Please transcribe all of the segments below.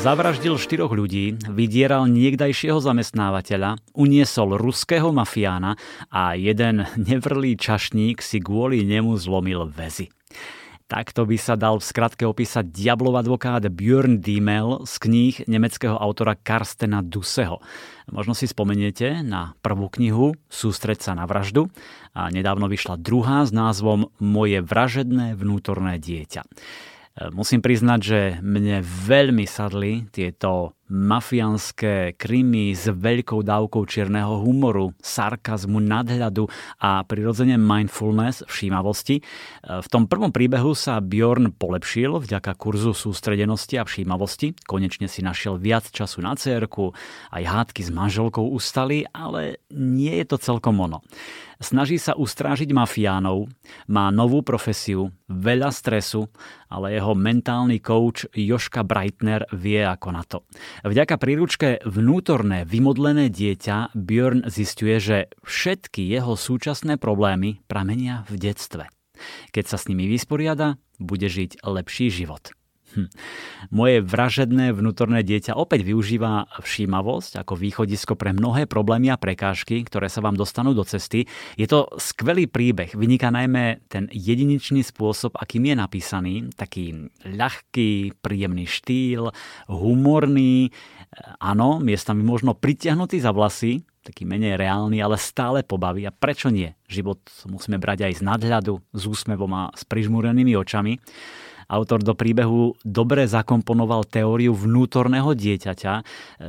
Zavraždil štyroch ľudí, vydieral niekdajšieho zamestnávateľa, uniesol ruského mafiána a jeden nevrlý čašník si kvôli nemu zlomil väzy. Takto by sa dal v skratke opísať diablov advokát Björn Diemel z kníh nemeckého autora Karstena Duseho. Možno si spomeniete na prvú knihu Sústreď sa na vraždu a nedávno vyšla druhá s názvom Moje vražedné vnútorné dieťa. Musím priznať, že mne veľmi sadli tieto mafiánske krymy s veľkou dávkou čierneho humoru, sarkazmu, nadhľadu a prirodzene mindfulness, všímavosti. V tom prvom príbehu sa Bjorn polepšil vďaka kurzu sústredenosti a všímavosti. Konečne si našiel viac času na cerku, aj hádky s manželkou ustali, ale nie je to celkom ono. Snaží sa ustrážiť mafiánov, má novú profesiu, veľa stresu, ale jeho mentálny coach Joška Breitner vie ako na to. Vďaka príručke Vnútorné vymodlené dieťa Björn zistuje, že všetky jeho súčasné problémy pramenia v detstve. Keď sa s nimi vysporiada, bude žiť lepší život. Hm. Moje vražedné vnútorné dieťa opäť využíva všímavosť ako východisko pre mnohé problémy a prekážky, ktoré sa vám dostanú do cesty. Je to skvelý príbeh. Vyniká najmä ten jedinečný spôsob, akým je napísaný. Taký ľahký, príjemný štýl, humorný. Áno, miestami možno pritiahnutý za vlasy, taký menej reálny, ale stále pobaví. A prečo nie? Život musíme brať aj z nadhľadu, s úsmevom a s prižmúrenými očami. Autor do príbehu dobre zakomponoval teóriu vnútorného dieťaťa,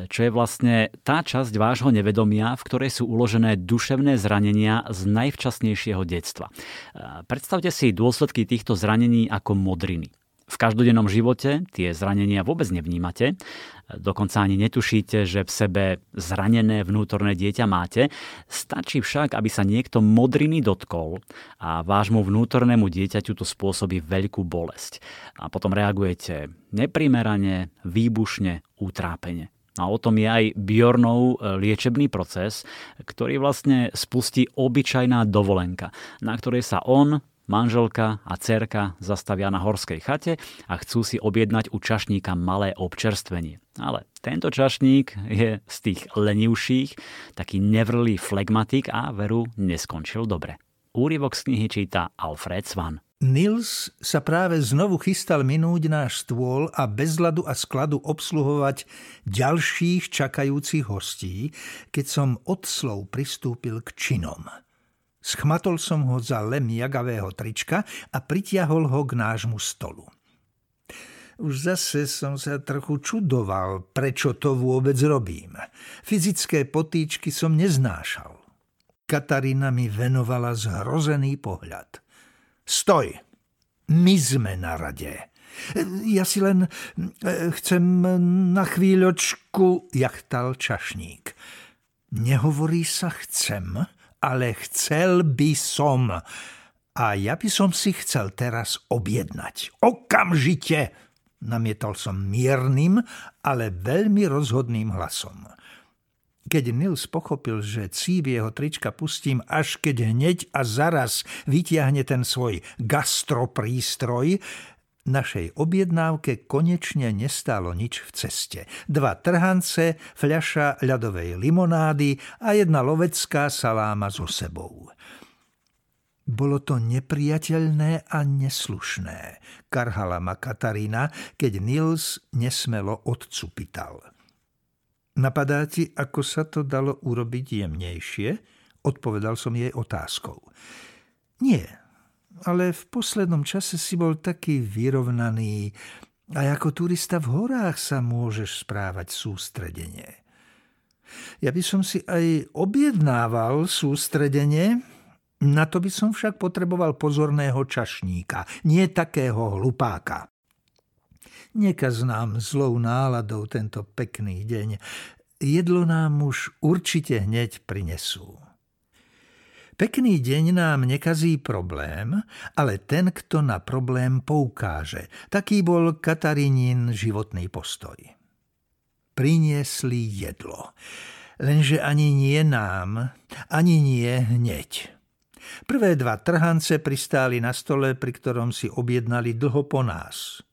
čo je vlastne tá časť vášho nevedomia, v ktorej sú uložené duševné zranenia z najvčasnejšieho detstva. Predstavte si dôsledky týchto zranení ako modriny. V každodennom živote tie zranenia vôbec nevnímate, dokonca ani netušíte, že v sebe zranené vnútorné dieťa máte. Stačí však, aby sa niekto modriny dotkol a vášmu vnútornému dieťaťu to spôsobí veľkú bolesť. A potom reagujete neprimerane, výbušne, utrápene. A o tom je aj Bjornov e, liečebný proces, ktorý vlastne spustí obyčajná dovolenka, na ktorej sa on, Manželka a cerka zastavia na horskej chate a chcú si objednať u čašníka malé občerstvenie. Ale tento čašník je z tých lenivších, taký nevrlý flegmatik a veru neskončil dobre. Úryvok z knihy číta Alfred Svan. Nils sa práve znovu chystal minúť náš stôl a bez ľadu a skladu obsluhovať ďalších čakajúcich hostí, keď som od slov pristúpil k činom – Schmatol som ho za lem jagavého trička a pritiahol ho k nášmu stolu. Už zase som sa trochu čudoval, prečo to vôbec robím. Fyzické potýčky som neznášal. Katarína mi venovala zhrozený pohľad. Stoj! My sme na rade. Ja si len eh, chcem na chvíľočku, jachtal čašník. Nehovorí sa chcem, ale chcel by som. A ja by som si chcel teraz objednať. Okamžite! Namietal som miernym, ale veľmi rozhodným hlasom. Keď Nils pochopil, že cív jeho trička pustím, až keď hneď a zaraz vytiahne ten svoj gastroprístroj, Našej objednávke konečne nestálo nič v ceste. Dva trhance, fľaša ľadovej limonády a jedna lovecká saláma so sebou. Bolo to nepriateľné a neslušné, karhala ma Katarína, keď Nils nesmelo odcupital. Napadá ti, ako sa to dalo urobiť jemnejšie? Odpovedal som jej otázkou. Nie, ale v poslednom čase si bol taký vyrovnaný. Aj ako turista v horách sa môžeš správať sústredenie. Ja by som si aj objednával sústredenie, na to by som však potreboval pozorného čašníka, nie takého hlupáka. Nekaz nám zlou náladou tento pekný deň. Jedlo nám už určite hneď prinesú. Pekný deň nám nekazí problém, ale ten, kto na problém poukáže. Taký bol Katarínin životný postoj. Priniesli jedlo. Lenže ani nie nám, ani nie hneď. Prvé dva trhance pristáli na stole, pri ktorom si objednali dlho po nás.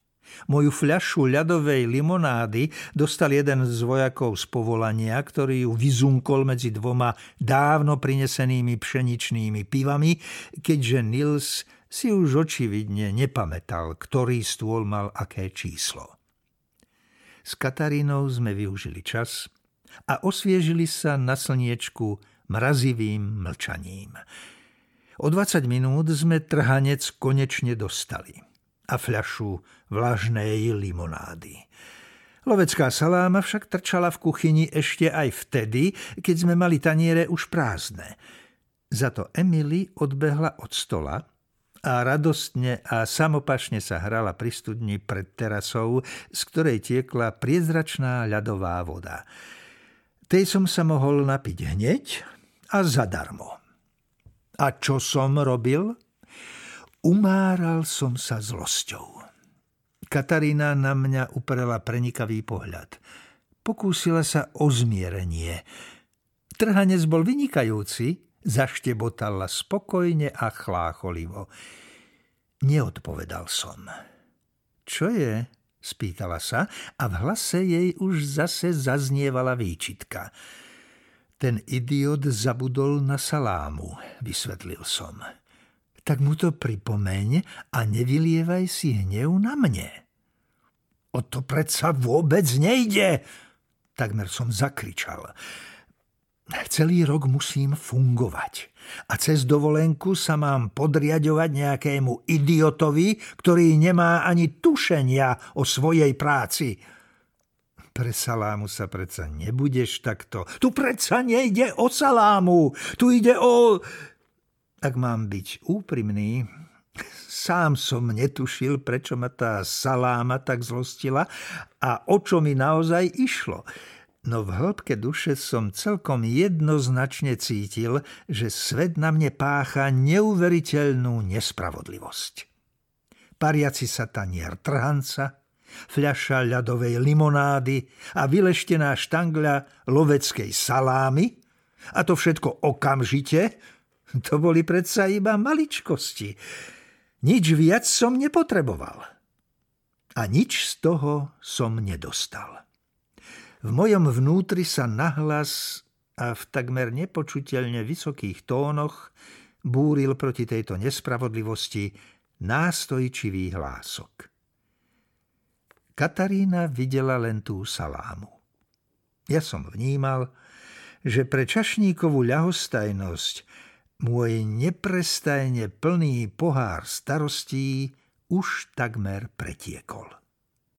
Moju fľašu ľadovej limonády dostal jeden z vojakov z povolania, ktorý ju vyzunkol medzi dvoma dávno prinesenými pšeničnými pivami, keďže Nils si už očividne nepamätal, ktorý stôl mal aké číslo. S Katarínou sme využili čas a osviežili sa na slniečku mrazivým mlčaním. O 20 minút sme trhanec konečne dostali a fľašu vlažnej limonády. Lovecká saláma však trčala v kuchyni ešte aj vtedy, keď sme mali taniere už prázdne. Za to Emily odbehla od stola a radostne a samopašne sa hrala pri studni pred terasou, z ktorej tiekla priezračná ľadová voda. Tej som sa mohol napiť hneď a zadarmo. A čo som robil? Umáral som sa zlosťou. Katarína na mňa uprela prenikavý pohľad. Pokúsila sa o zmierenie. Trhanec bol vynikajúci, zaštebotala spokojne a chlácholivo. Neodpovedal som. Čo je? spýtala sa a v hlase jej už zase zaznievala výčitka. Ten idiot zabudol na salámu, vysvetlil som tak mu to pripomeň a nevylievaj si hnev na mne. O to predsa vôbec nejde, takmer som zakričal. Celý rok musím fungovať a cez dovolenku sa mám podriadovať nejakému idiotovi, ktorý nemá ani tušenia o svojej práci. Pre salámu sa predsa nebudeš takto. Tu predsa nejde o salámu, tu ide o ak mám byť úprimný, sám som netušil, prečo ma tá saláma tak zlostila a o čo mi naozaj išlo. No v hĺbke duše som celkom jednoznačne cítil, že svet na mne pácha neuveriteľnú nespravodlivosť. Pariaci sa tanier trhanca, fľaša ľadovej limonády a vyleštená štangľa loveckej salámy, a to všetko okamžite, to boli predsa iba maličkosti. Nič viac som nepotreboval. A nič z toho som nedostal. V mojom vnútri sa nahlas a v takmer nepočuteľne vysokých tónoch búril proti tejto nespravodlivosti nástojčivý hlások. Katarína videla len tú salámu. Ja som vnímal, že pre čašníkovú ľahostajnosť môj neprestajne plný pohár starostí už takmer pretiekol.